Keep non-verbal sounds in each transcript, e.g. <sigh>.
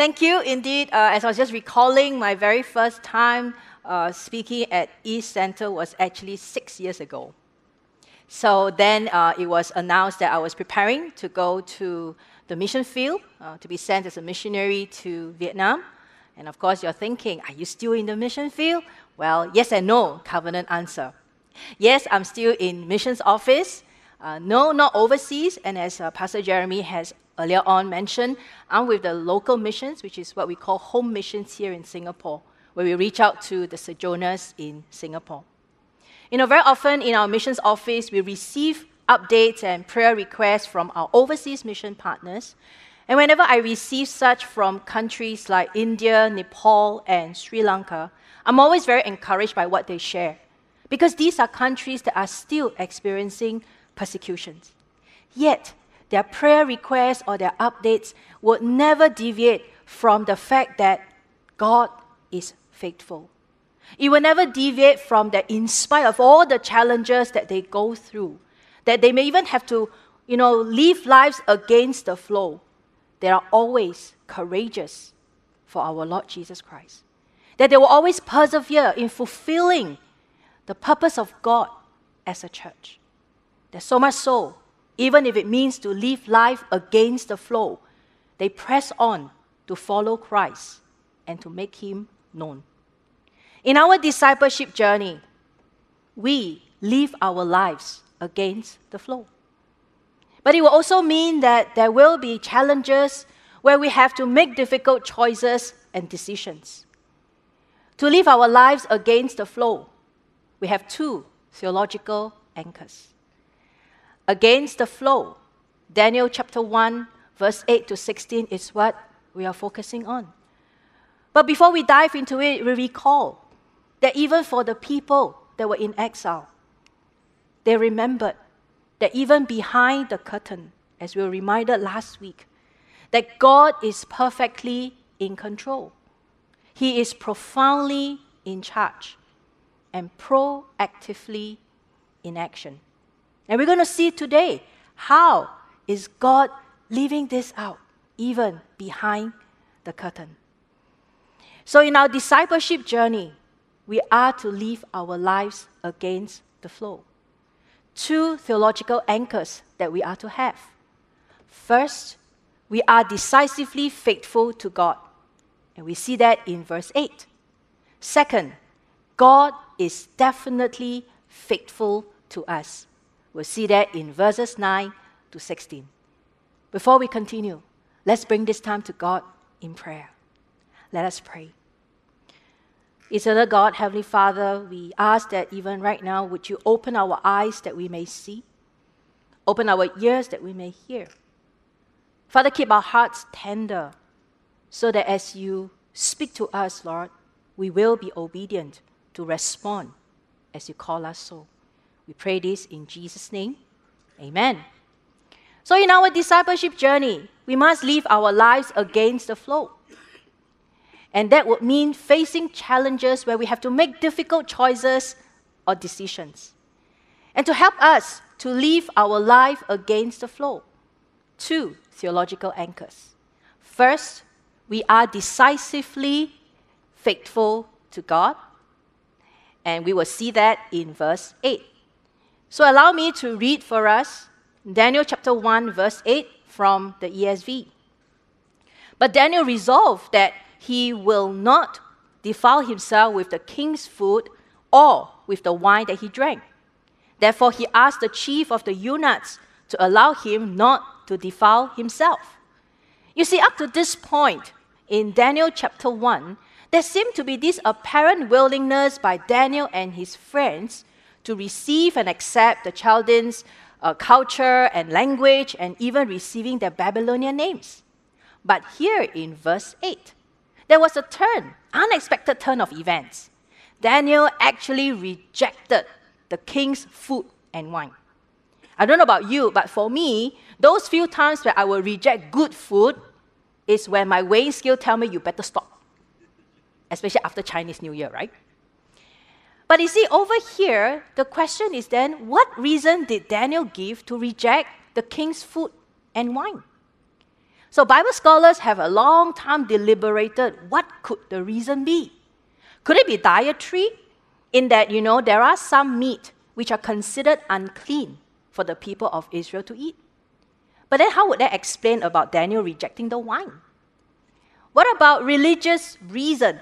Thank you. Indeed, uh, as I was just recalling, my very first time uh, speaking at East Center was actually six years ago. So then uh, it was announced that I was preparing to go to the mission field uh, to be sent as a missionary to Vietnam. And of course, you're thinking, are you still in the mission field? Well, yes and no, covenant answer. Yes, I'm still in missions office. Uh, no, not overseas. And as uh, Pastor Jeremy has earlier on mentioned, I'm with the local missions, which is what we call home missions here in Singapore, where we reach out to the sojourners in Singapore. You know, very often in our missions office, we receive updates and prayer requests from our overseas mission partners. And whenever I receive such from countries like India, Nepal, and Sri Lanka, I'm always very encouraged by what they share. Because these are countries that are still experiencing persecutions. Yet, their prayer requests or their updates would never deviate from the fact that God is faithful. It will never deviate from that, in spite of all the challenges that they go through, that they may even have to, you know, live lives against the flow. They are always courageous for our Lord Jesus Christ. That they will always persevere in fulfilling the purpose of God as a church. There's so much so even if it means to live life against the flow, they press on to follow Christ and to make him known. In our discipleship journey, we live our lives against the flow. But it will also mean that there will be challenges where we have to make difficult choices and decisions. To live our lives against the flow, we have two theological anchors against the flow. Daniel chapter 1, verse 8 to 16 is what we are focusing on. But before we dive into it, we recall that even for the people that were in exile, they remembered that even behind the curtain, as we were reminded last week, that God is perfectly in control. He is profoundly in charge and proactively in action. And we're going to see today how is God living this out even behind the curtain. So in our discipleship journey, we are to live our lives against the flow. Two theological anchors that we are to have. First, we are decisively faithful to God. And we see that in verse 8. Second, God is definitely faithful to us. We'll see that in verses 9 to 16. Before we continue, let's bring this time to God in prayer. Let us pray. Eternal God, Heavenly Father, we ask that even right now, would you open our eyes that we may see, open our ears that we may hear. Father, keep our hearts tender so that as you speak to us, Lord, we will be obedient to respond as you call us so. We pray this in Jesus' name. Amen. So, in our discipleship journey, we must live our lives against the flow. And that would mean facing challenges where we have to make difficult choices or decisions. And to help us to live our life against the flow, two theological anchors. First, we are decisively faithful to God. And we will see that in verse 8. So allow me to read for us Daniel chapter 1, verse 8 from the ESV. But Daniel resolved that he will not defile himself with the king's food or with the wine that he drank. Therefore, he asked the chief of the eunuchs to allow him not to defile himself. You see, up to this point in Daniel chapter 1, there seemed to be this apparent willingness by Daniel and his friends to receive and accept the Chaldeans' uh, culture and language and even receiving their Babylonian names. But here in verse 8, there was a turn, unexpected turn of events. Daniel actually rejected the king's food and wine. I don't know about you, but for me, those few times where I will reject good food is when my weighing scale tell me you better stop. Especially after Chinese New Year, right? But you see, over here, the question is then what reason did Daniel give to reject the king's food and wine? So, Bible scholars have a long time deliberated what could the reason be. Could it be dietary? In that, you know, there are some meat which are considered unclean for the people of Israel to eat. But then, how would that explain about Daniel rejecting the wine? What about religious reason?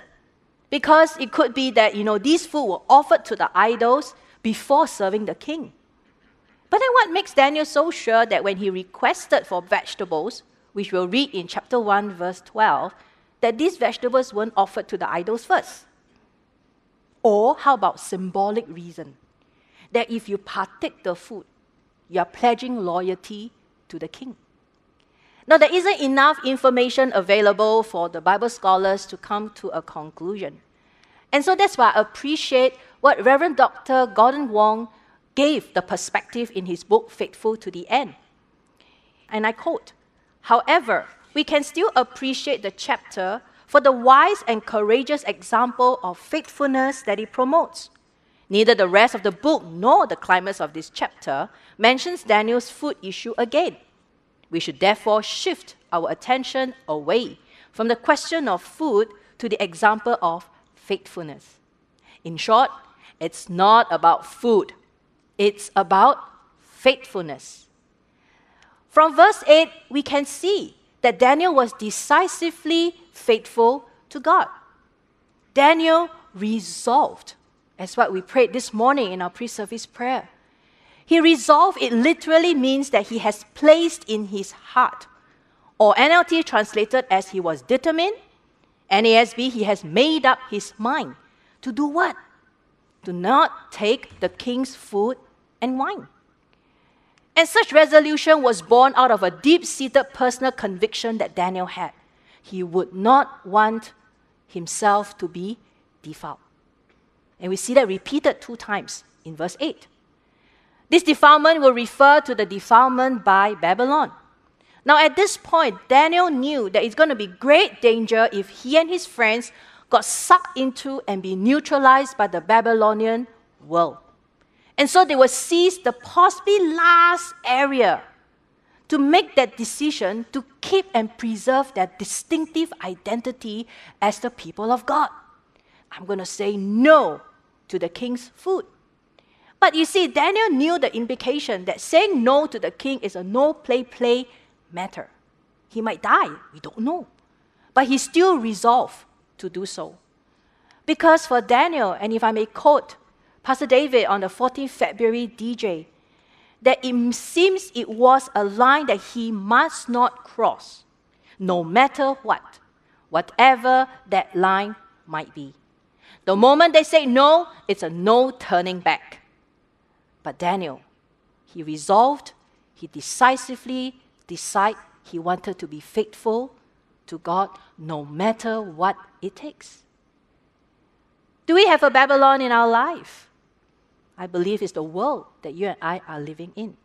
Because it could be that, you know, these food were offered to the idols before serving the king. But then what makes Daniel so sure that when he requested for vegetables, which we'll read in chapter 1, verse 12, that these vegetables weren't offered to the idols first? Or how about symbolic reason? That if you partake the food, you are pledging loyalty to the king. Now, there isn't enough information available for the Bible scholars to come to a conclusion. And so that's why I appreciate what Reverend Dr. Gordon Wong gave the perspective in his book, Faithful to the End. And I quote However, we can still appreciate the chapter for the wise and courageous example of faithfulness that it promotes. Neither the rest of the book nor the climax of this chapter mentions Daniel's food issue again. We should therefore shift our attention away from the question of food to the example of faithfulness. In short, it's not about food, it's about faithfulness. From verse 8, we can see that Daniel was decisively faithful to God. Daniel resolved, as what we prayed this morning in our pre service prayer. He resolved, it literally means that he has placed in his heart, or NLT translated as he was determined, NASB, he has made up his mind to do what? To not take the king's food and wine. And such resolution was born out of a deep seated personal conviction that Daniel had. He would not want himself to be defiled. And we see that repeated two times in verse 8. This defilement will refer to the defilement by Babylon. Now, at this point, Daniel knew that it's going to be great danger if he and his friends got sucked into and be neutralized by the Babylonian world. And so they will seize the possibly last area to make that decision to keep and preserve their distinctive identity as the people of God. I'm going to say no to the king's food. But you see, Daniel knew the implication that saying no to the king is a no play play matter. He might die, we don't know. But he still resolved to do so. Because for Daniel, and if I may quote Pastor David on the 14th February DJ, that it seems it was a line that he must not cross, no matter what, whatever that line might be. The moment they say no, it's a no turning back. But Daniel, he resolved, he decisively decided he wanted to be faithful to God no matter what it takes. Do we have a Babylon in our life? I believe it's the world that you and I are living in.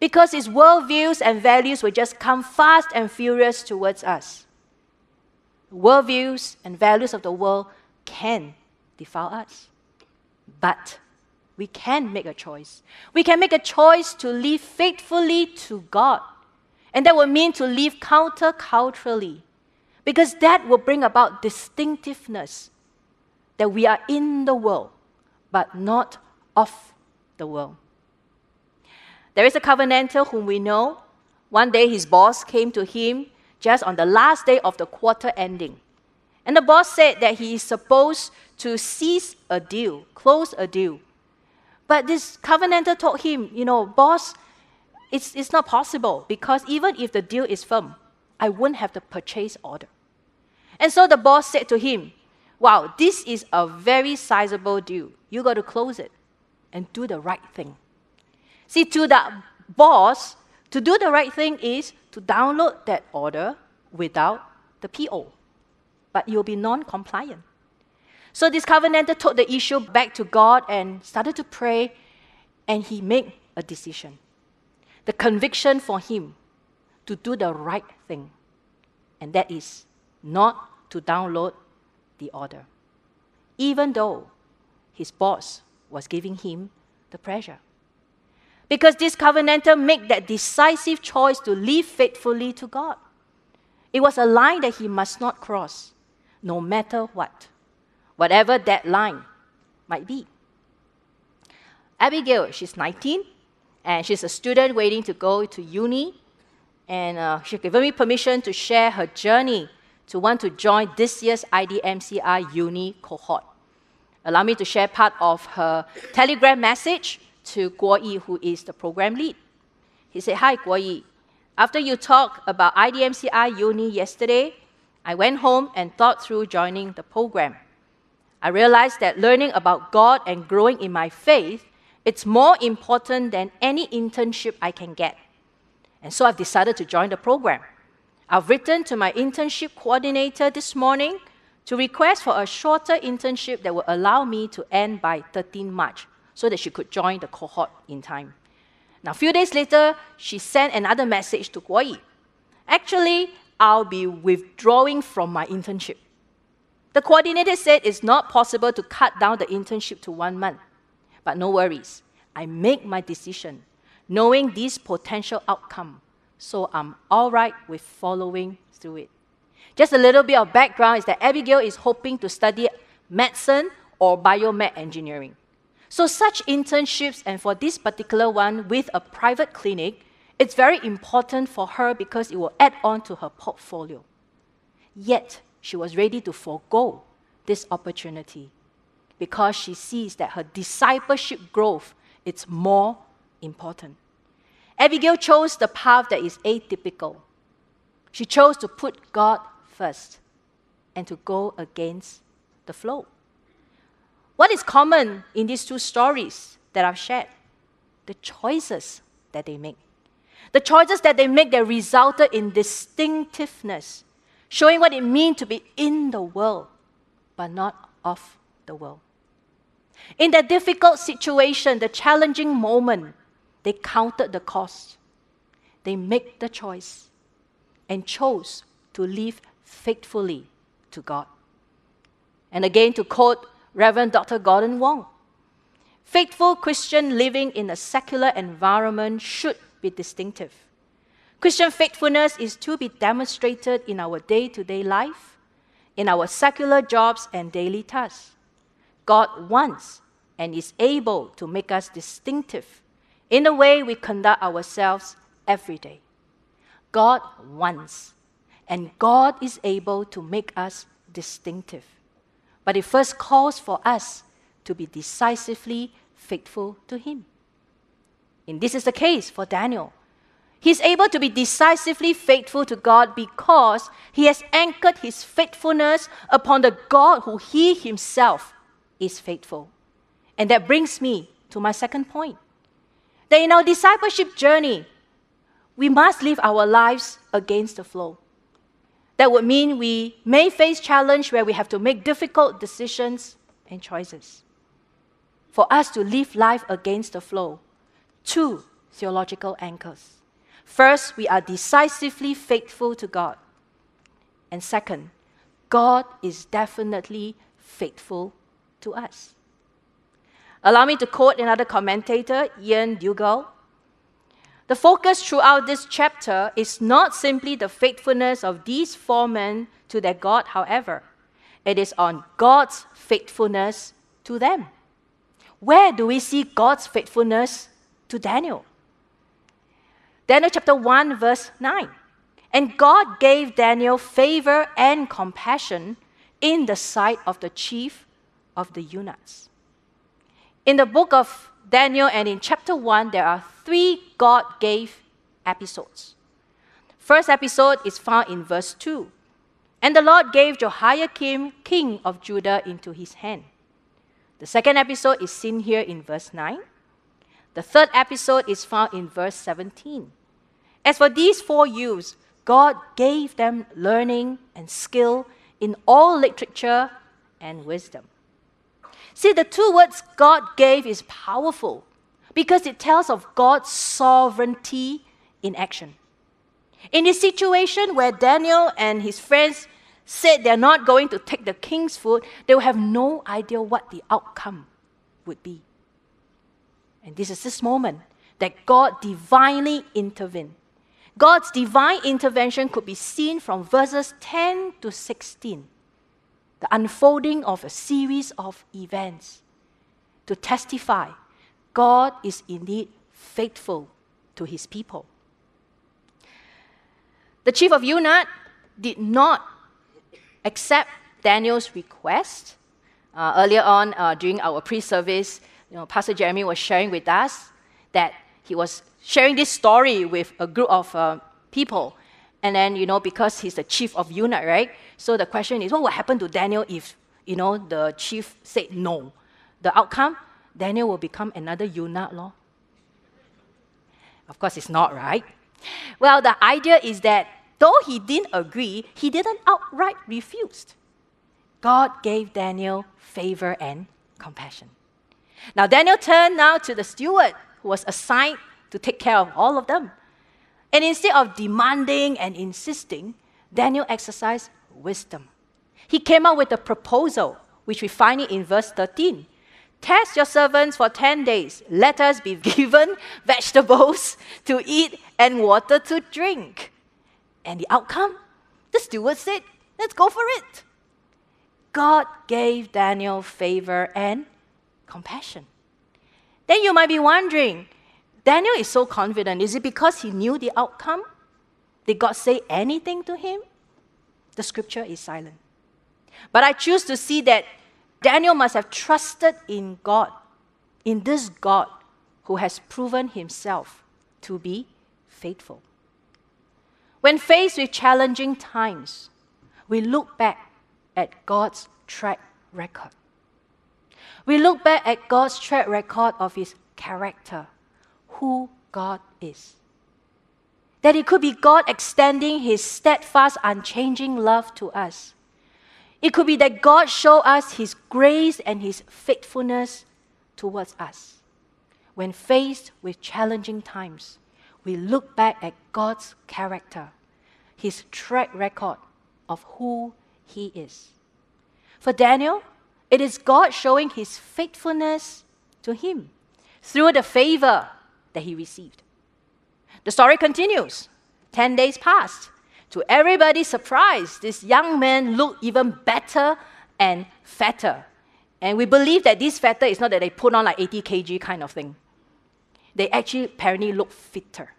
Because its worldviews and values will just come fast and furious towards us. Worldviews and values of the world can defile us. But we can make a choice. We can make a choice to live faithfully to God. And that will mean to live counterculturally. Because that will bring about distinctiveness that we are in the world, but not of the world. There is a covenanter whom we know. One day his boss came to him just on the last day of the quarter ending. And the boss said that he is supposed to seize a deal, close a deal but this covenanter told him, you know, boss, it's, it's not possible because even if the deal is firm, I won't have the purchase order. And so the boss said to him, Wow, this is a very sizable deal. You got to close it and do the right thing. See, to the boss, to do the right thing is to download that order without the PO. but you'll be non compliant. So this covenanter took the issue back to God and started to pray, and he made a decision. The conviction for him to do the right thing, and that is not to download the order, even though his boss was giving him the pressure. Because this covenanter made that decisive choice to live faithfully to God. It was a line that he must not cross, no matter what, whatever that line might be. Abigail, she's 19, and she's a student waiting to go to uni. And uh, she given me permission to share her journey to want to join this year's IDMCI uni cohort. Allow me to share part of her telegram message to Guo Yi, who is the program lead. He said, Hi, Guo Yi. After you talked about IDMCI uni yesterday, I went home and thought through joining the program. I realized that learning about God and growing in my faith it's more important than any internship I can get. And so I've decided to join the program. I've written to my internship coordinator this morning to request for a shorter internship that will allow me to end by 13 March so that she could join the cohort in time. Now, a few days later, she sent another message to Guo Yi. Actually, I'll be withdrawing from my internship. The coordinator said it's not possible to cut down the internship to one month. But no worries, I make my decision knowing this potential outcome, so I'm all right with following through it. Just a little bit of background is that Abigail is hoping to study medicine or biomed engineering. So, such internships, and for this particular one with a private clinic, it's very important for her because it will add on to her portfolio. Yet, she was ready to forego this opportunity because she sees that her discipleship growth is more important. Abigail chose the path that is atypical. She chose to put God first and to go against the flow. What is common in these two stories that I've shared? The choices that they make. The choices that they make that resulted in distinctiveness, showing what it means to be in the world, but not of the world. In that difficult situation, the challenging moment, they counted the cost. They made the choice and chose to live faithfully to God. And again, to quote Reverend Dr. Gordon Wong faithful Christian living in a secular environment should be distinctive. Christian faithfulness is to be demonstrated in our day to day life, in our secular jobs and daily tasks. God wants and is able to make us distinctive in the way we conduct ourselves every day. God wants, and God is able to make us distinctive. But it first calls for us to be decisively faithful to Him. And this is the case for Daniel. He's able to be decisively faithful to God because he has anchored his faithfulness upon the God who he himself is faithful. And that brings me to my second point that in our discipleship journey, we must live our lives against the flow. That would mean we may face challenge where we have to make difficult decisions and choices. For us to live life against the flow, two theological anchors. First, we are decisively faithful to God. And second, God is definitely faithful to us. Allow me to quote another commentator, Iain Duguid. The focus throughout this chapter is not simply the faithfulness of these four men to their God, however, it is on God's faithfulness to them. Where do we see God's faithfulness to Daniel? Daniel chapter 1, verse 9. And God gave Daniel favor and compassion in the sight of the chief of the eunuchs. In the book of Daniel and in chapter 1, there are three God gave episodes. First episode is found in verse 2. And the Lord gave Jehoiakim, king of Judah, into his hand. The second episode is seen here in verse 9. The third episode is found in verse 17. As for these four youths, God gave them learning and skill in all literature and wisdom. See, the two words God gave is powerful because it tells of God's sovereignty in action. In this situation where Daniel and his friends said they're not going to take the king's food, they will have no idea what the outcome would be. And this is this moment that God divinely intervened. God's divine intervention could be seen from verses 10 to 16, the unfolding of a series of events to testify God is indeed faithful to his people. The chief of eunuch did not accept Daniel's request. Uh, earlier on, uh, during our pre service, you know, Pastor Jeremy was sharing with us that he was sharing this story with a group of uh, people. And then, you know, because he's the chief of eunuch, right? So the question is, what would happen to Daniel if, you know, the chief said no? The outcome, Daniel will become another eunuch, law. Of course, it's not, right? Well, the idea is that though he didn't agree, he didn't outright refuse. God gave Daniel favor and compassion. Now, Daniel turned now to the steward who was assigned to take care of all of them. And instead of demanding and insisting, Daniel exercised wisdom. He came up with a proposal, which we find it in verse 13. Test your servants for 10 days. Let us be <laughs> given vegetables to eat and water to drink. And the outcome? The steward said, Let's go for it. God gave Daniel favor and compassion. Then you might be wondering Daniel is so confident. Is it because he knew the outcome? Did God say anything to him? The scripture is silent. But I choose to see that Daniel must have trusted in God, in this God who has proven himself to be faithful. When faced with challenging times, we look back at God's track record. We look back at God's track record of his character, who God is. That it could be God extending his steadfast, unchanging love to us it could be that God showed us His grace and His faithfulness towards us. When faced with challenging times, we look back at God's character, His track record of who He is. For Daniel, it is God showing His faithfulness to him through the favor that he received. The story continues. Ten days passed. To everybody's surprise, this young man looked even better and fatter. And we believe that this fatter is not that they put on like 80 kg kind of thing. They actually apparently look fitter.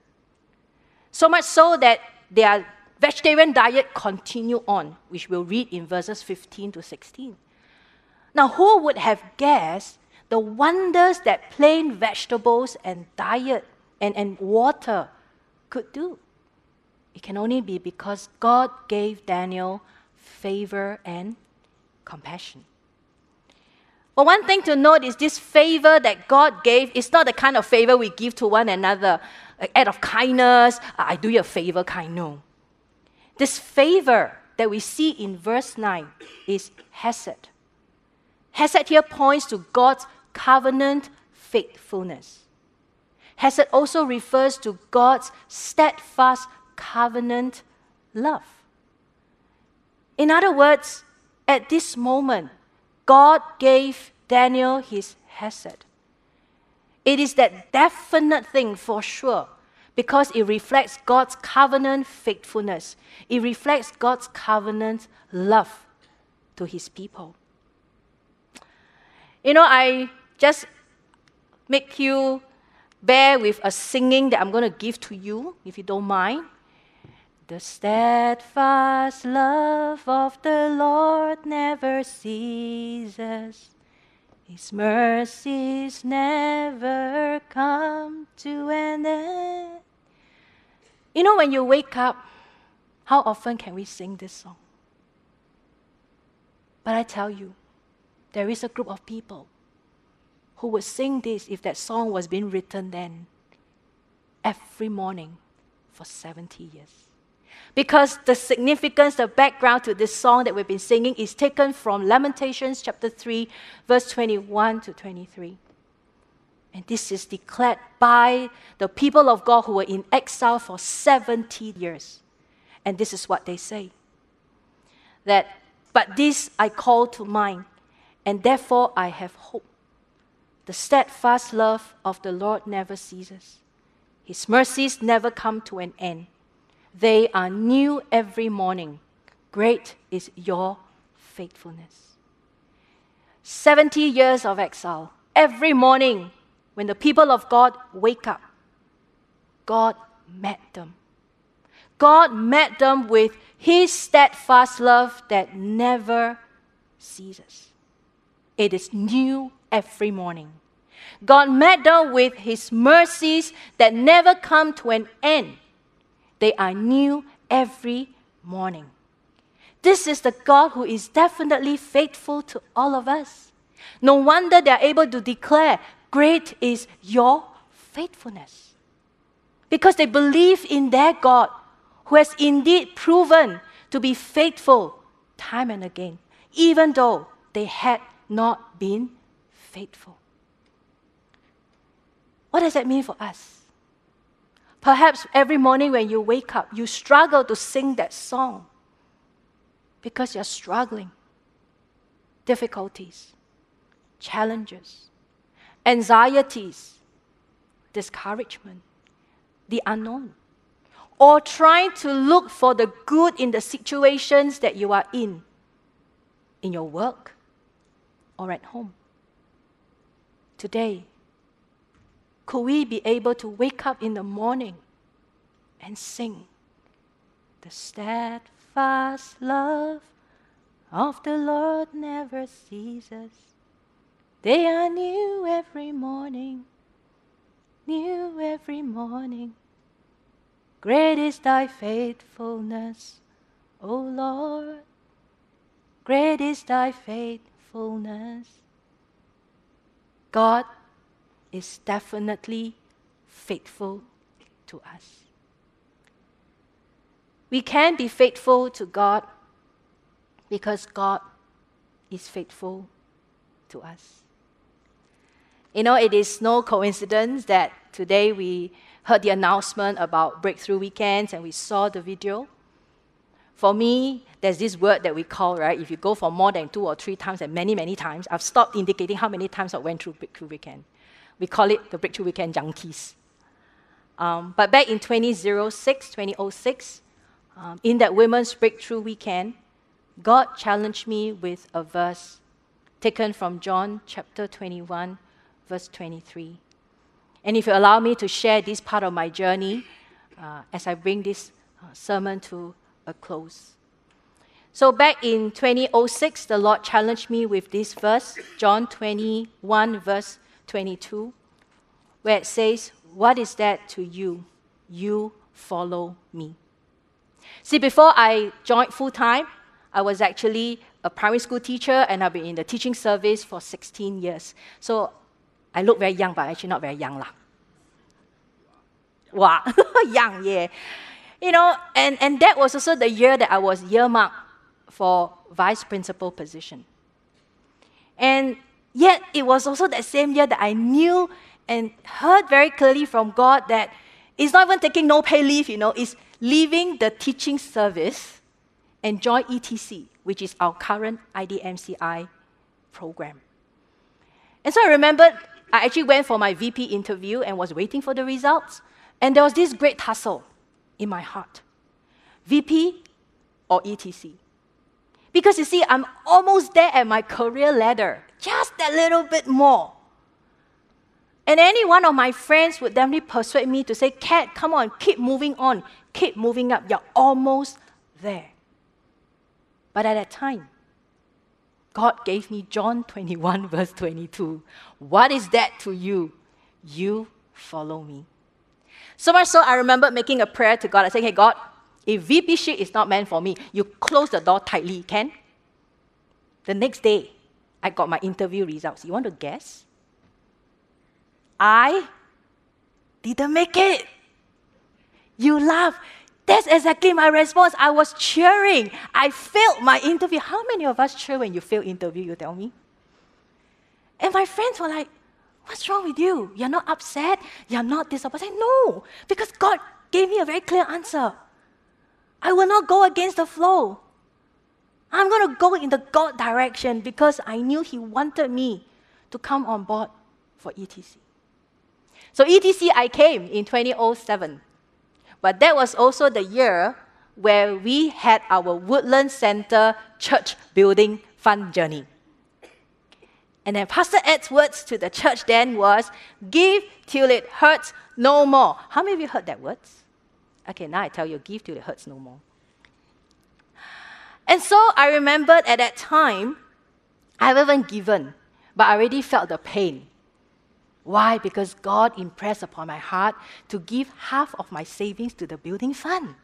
So much so that their vegetarian diet continued on, which we'll read in verses 15 to 16. Now, who would have guessed the wonders that plain vegetables and diet and, and water could do? It can only be because God gave Daniel favor and compassion. But one thing to note is this favor that God gave is not the kind of favor we give to one another, an act of kindness, ah, I do you a favor kind. No. This favor that we see in verse 9 is Hesed. Hesed here points to God's covenant faithfulness. Hesed also refers to God's steadfast covenant love. In other words, at this moment, God gave Daniel his hesed. It is that definite thing for sure because it reflects God's covenant faithfulness. It reflects God's covenant love to his people. You know, I just make you bear with a singing that I'm going to give to you, if you don't mind. The steadfast love of the Lord never ceases. His mercies never come to an end. You know, when you wake up, how often can we sing this song? But I tell you, there is a group of people who would sing this if that song was being written then, every morning for 70 years. because the significance, the background to this song that we've been singing is taken from Lamentations chapter 3, verse 21 to 23. And this is declared by the people of God who were in exile for 70 years. And this is what they say that, but this I call to mind, and therefore I have hope. The steadfast love of the Lord never ceases, His mercies never come to an end. They are new every morning. Great is your faithfulness. 70 years of exile. Every morning, when the people of God wake up, God met them. God met them with His steadfast love that never ceases. It is new every morning. God met them with His mercies that never come to an end. They are new every morning. This is the God who is definitely faithful to all of us. No wonder they are able to declare, Great is your faithfulness. Because they believe in their God who has indeed proven to be faithful time and again, even though they had not been faithful. What does that mean for us? Perhaps every morning when you wake up, you struggle to sing that song because you're struggling. Difficulties, challenges, anxieties, discouragement, the unknown, or trying to look for the good in the situations that you are in, in your work or at home. Today, could we be able to wake up in the morning and sing the steadfast love of the Lord never ceases. They are new every morning, new every morning. Great is thy faithfulness, O Lord. Great is thy faithfulness. God is definitely faithful to us. We can be faithful to God because God is faithful to us. You know, it is no coincidence that today we heard the announcement about breakthrough weekends and we saw the video. For me, there's this word that we call, right? If you go for more than two or three times and many, many times, I've stopped indicating how many times I went through breakthrough weekend. We call it the Breakthrough Weekend Junkies. Um, but back in 2006, 2006, um, in that Women's Breakthrough Weekend, God challenged me with a verse taken from John chapter 21, verse 23. And if you allow me to share this part of my journey uh, as I bring this uh, sermon to a close. So, back in 2006, the Lord challenged me with this verse, John 21, verse 22, where it says, What is that to you? You follow me. See, before I joined full time, I was actually a primary school teacher and I've been in the teaching service for 16 years. So I look very young, but actually not very young. Lah. Wow, <laughs> young, yeah. You know, and, and that was also the year that I was earmarked for vice principal position. And Yet it was also that same year that I knew and heard very clearly from God that it's not even taking no pay leave, you know, it's leaving the teaching service and join ETC, which is our current IDMCI program. And so I remembered I actually went for my VP interview and was waiting for the results, and there was this great tussle in my heart VP or ETC? Because you see, I'm almost there at my career ladder just a little bit more. And any one of my friends would definitely persuade me to say, Cat, come on, keep moving on, keep moving up. You're almost there. But at that time, God gave me John <laughs> 21, verse 22. What is that to you? You follow me. So much so, I remember making a prayer to God. I said, Hey, God, if VP is not meant for me, you close the door tightly, can? The next day, I got my interview results. You want to guess? I didn't make it. You laugh. That's exactly my response. I was cheering. I failed my interview. How many of us cheer when you fail interview, you tell me? And my friends were like, What's wrong with you? You're not upset? You're not disappointed? No, because God gave me a very clear answer. I will not go against the flow. I'm going to go in the God direction because I knew He wanted me to come on board for ETC. So, ETC, I came in 2007. But that was also the year where we had our Woodland Center church building fund journey. And then Pastor Ed's words to the church then was, Give till it hurts no more. How many of you heard that words? Okay, now I tell you, give till it hurts no more. And so I remembered at that time, I haven't given, but I already felt the pain. Why? Because God impressed upon my heart to give half of my savings to the building fund.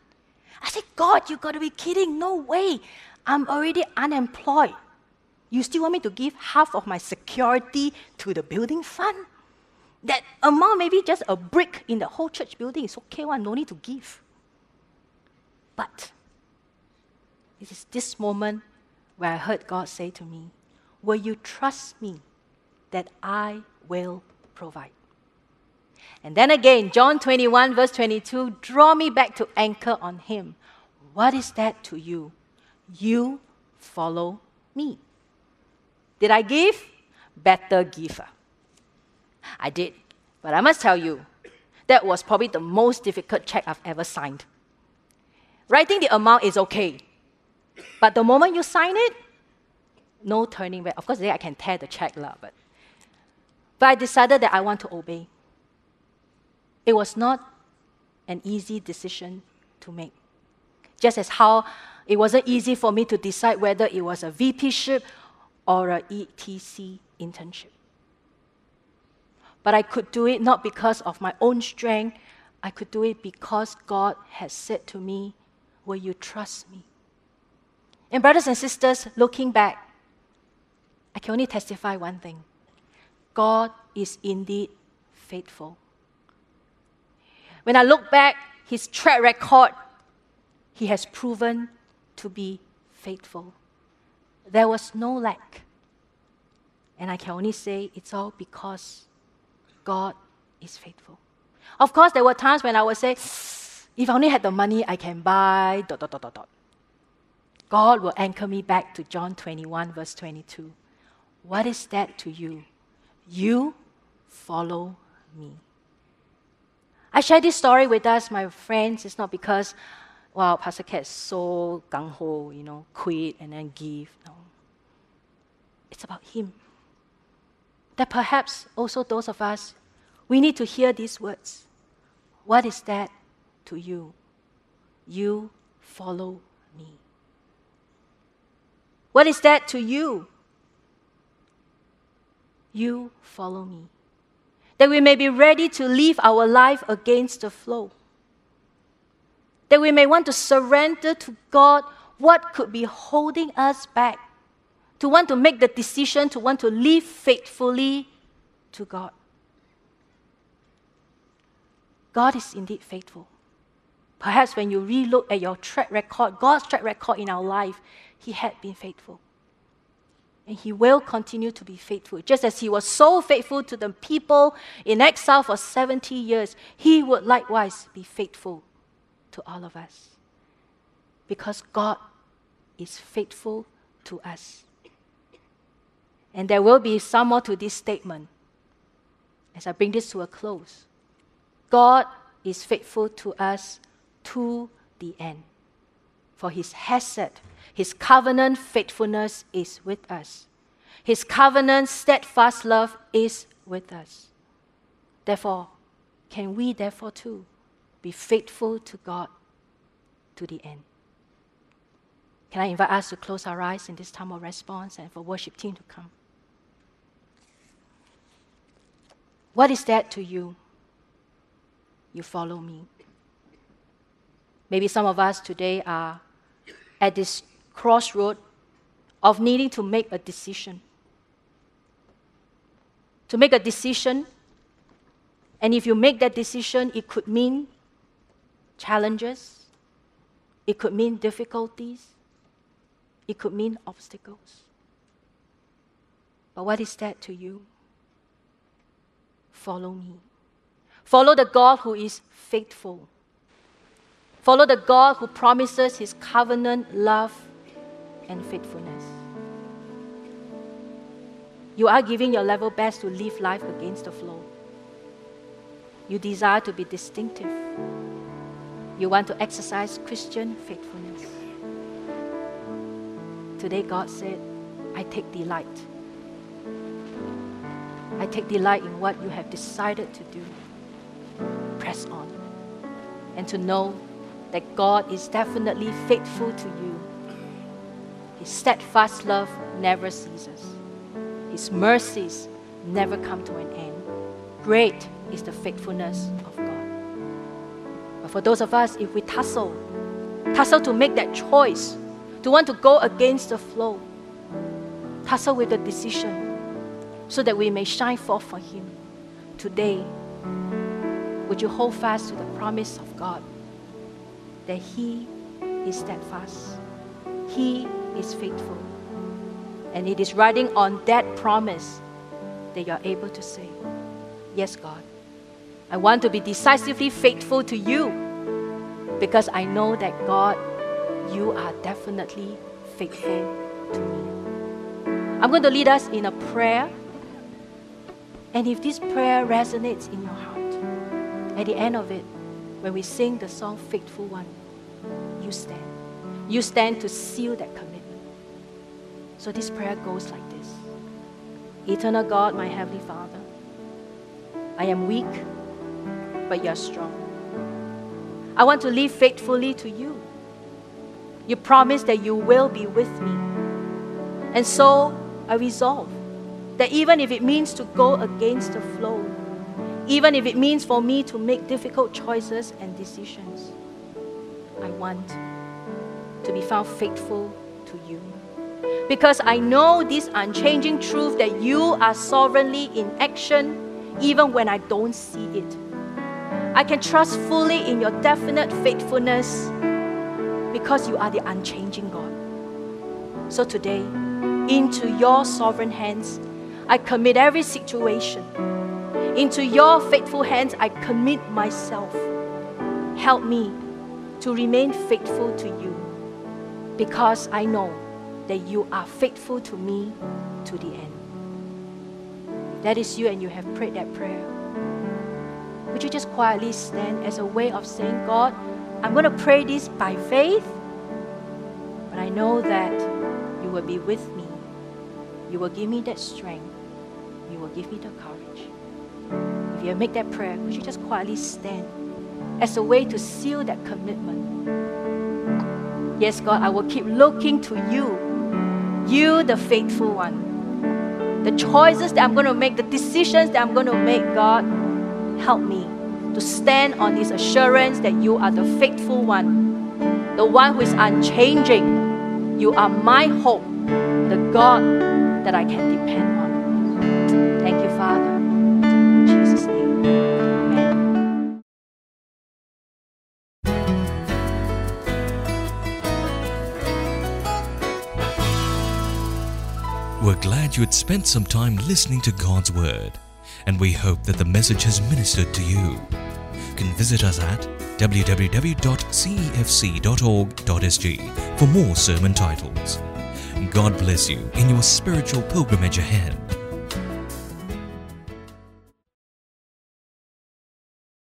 I said, God, you got to be kidding. No way. I'm already unemployed. You still want me to give half of my security to the building fund? That amount maybe just a brick in the whole church building is okay one, no need to give. But it is this moment where I heard God say to me, Will you trust me that I will provide? And then again, John 21, verse 22, draw me back to anchor on Him. What is that to you? You follow me. Did I give? Better giver. Ah. I did. But I must tell you, that was probably the most difficult check I've ever signed. Writing the amount is okay. But the moment you sign it, no turning back. Of course, then I can tear the check, lah, but, but I decided that I want to obey. It was not an easy decision to make. Just as how it wasn't easy for me to decide whether it was a VPship or a ETC internship. But I could do it not because of my own strength. I could do it because God has said to me, Will you trust me? And, brothers and sisters, looking back, I can only testify one thing God is indeed faithful. When I look back, his track record, he has proven to be faithful. There was no lack. And I can only say it's all because God is faithful. Of course, there were times when I would say, if I only had the money, I can buy dot dot dot dot dot. God will anchor me back to John 21, verse 22. What is that to you? You follow me. I share this story with us, my friends. It's not because, well, Pastor Kat is so gung ho, you know, quit and then give. No. It's about Him. That perhaps also those of us, we need to hear these words. What is that to you? You follow me. What is that to you? You follow me. That we may be ready to live our life against the flow. That we may want to surrender to God what could be holding us back. To want to make the decision to want to live faithfully to God. God is indeed faithful. Perhaps when you relook at your track record, God's track record in our life, he had been faithful. And he will continue to be faithful. Just as he was so faithful to the people in exile for 70 years, he would likewise be faithful to all of us. Because God is faithful to us. And there will be some more to this statement as I bring this to a close. God is faithful to us to the end. For his hesed his covenant faithfulness is with us. His covenant steadfast love is with us. Therefore, can we therefore too be faithful to God to the end? Can I invite us to close our eyes in this time of response and for worship team to come? What is that to you? You follow me. Maybe some of us today are at this crossroad of needing to make a decision. To make a decision, and if you make that decision, it could mean challenges, It could mean difficulties, it could mean obstacles. But what is that to you? Follow me. Follow the God who is faithful. Follow the God who promises his covenant love and faithfulness. You are giving your level best to live life against the flow. You desire to be distinctive. You want to exercise Christian faithfulness. Today, God said, I take delight. I take delight in what you have decided to do. Press on. And to know that God is definitely faithful to you. His steadfast love never ceases, His mercies never come to an end. Great is the faithfulness of God. For those of us, if we tussle, tussle to make that choice, to want to go against the flow, tussle with the decision so that we may shine forth for Him. Today, would you hold fast to the promise of God that He is steadfast, He is faithful. And it is riding on that promise that you are able to say, Yes, God, I want to be decisively faithful to you because I know that God, you are definitely faithful to me. I'm going to lead us in a prayer. And if this prayer resonates in your heart, at the end of it, when we sing the song Faithful One, you stand. You stand to seal that commitment. So this prayer goes like this Eternal God, my Heavenly Father, I am weak, but you are strong. I want to live faithfully to you. You promise that you will be with me. And so I resolve that even if it means to go against the flow, even if it means for me to make difficult choices and decisions, I want to be found faithful to you. Because I know this unchanging truth that you are sovereignly in action even when I don't see it. I can trust fully in your definite faithfulness because you are the unchanging God. So today, into your sovereign hands, I commit every situation. Into your faithful hands, I commit myself. Help me to remain faithful to you because I know that you are faithful to me to the end. That is you and you have prayed that prayer, would you just quietly stand as a way of saying, God, I'm going to pray this by faith, but I know that you will be with me. You will give me that strength. You will give me the courage. If you make that prayer, would you just quietly stand as a way to seal that commitment? Yes, God, I will keep looking to you, you, the faithful one. The choices that I'm going to make, the decisions that I'm going to make, God, help me to stand on this assurance that you are the faithful one, the one who is unchanging. You are my hope, the God that I can depend on. Thank you, Father. In Jesus' name. Amen. We're glad you had spent some time listening to God's Word, and we hope that the message has ministered to you. Can visit us at www.cefc.org.sg for more sermon titles. God bless you in your spiritual pilgrimage ahead.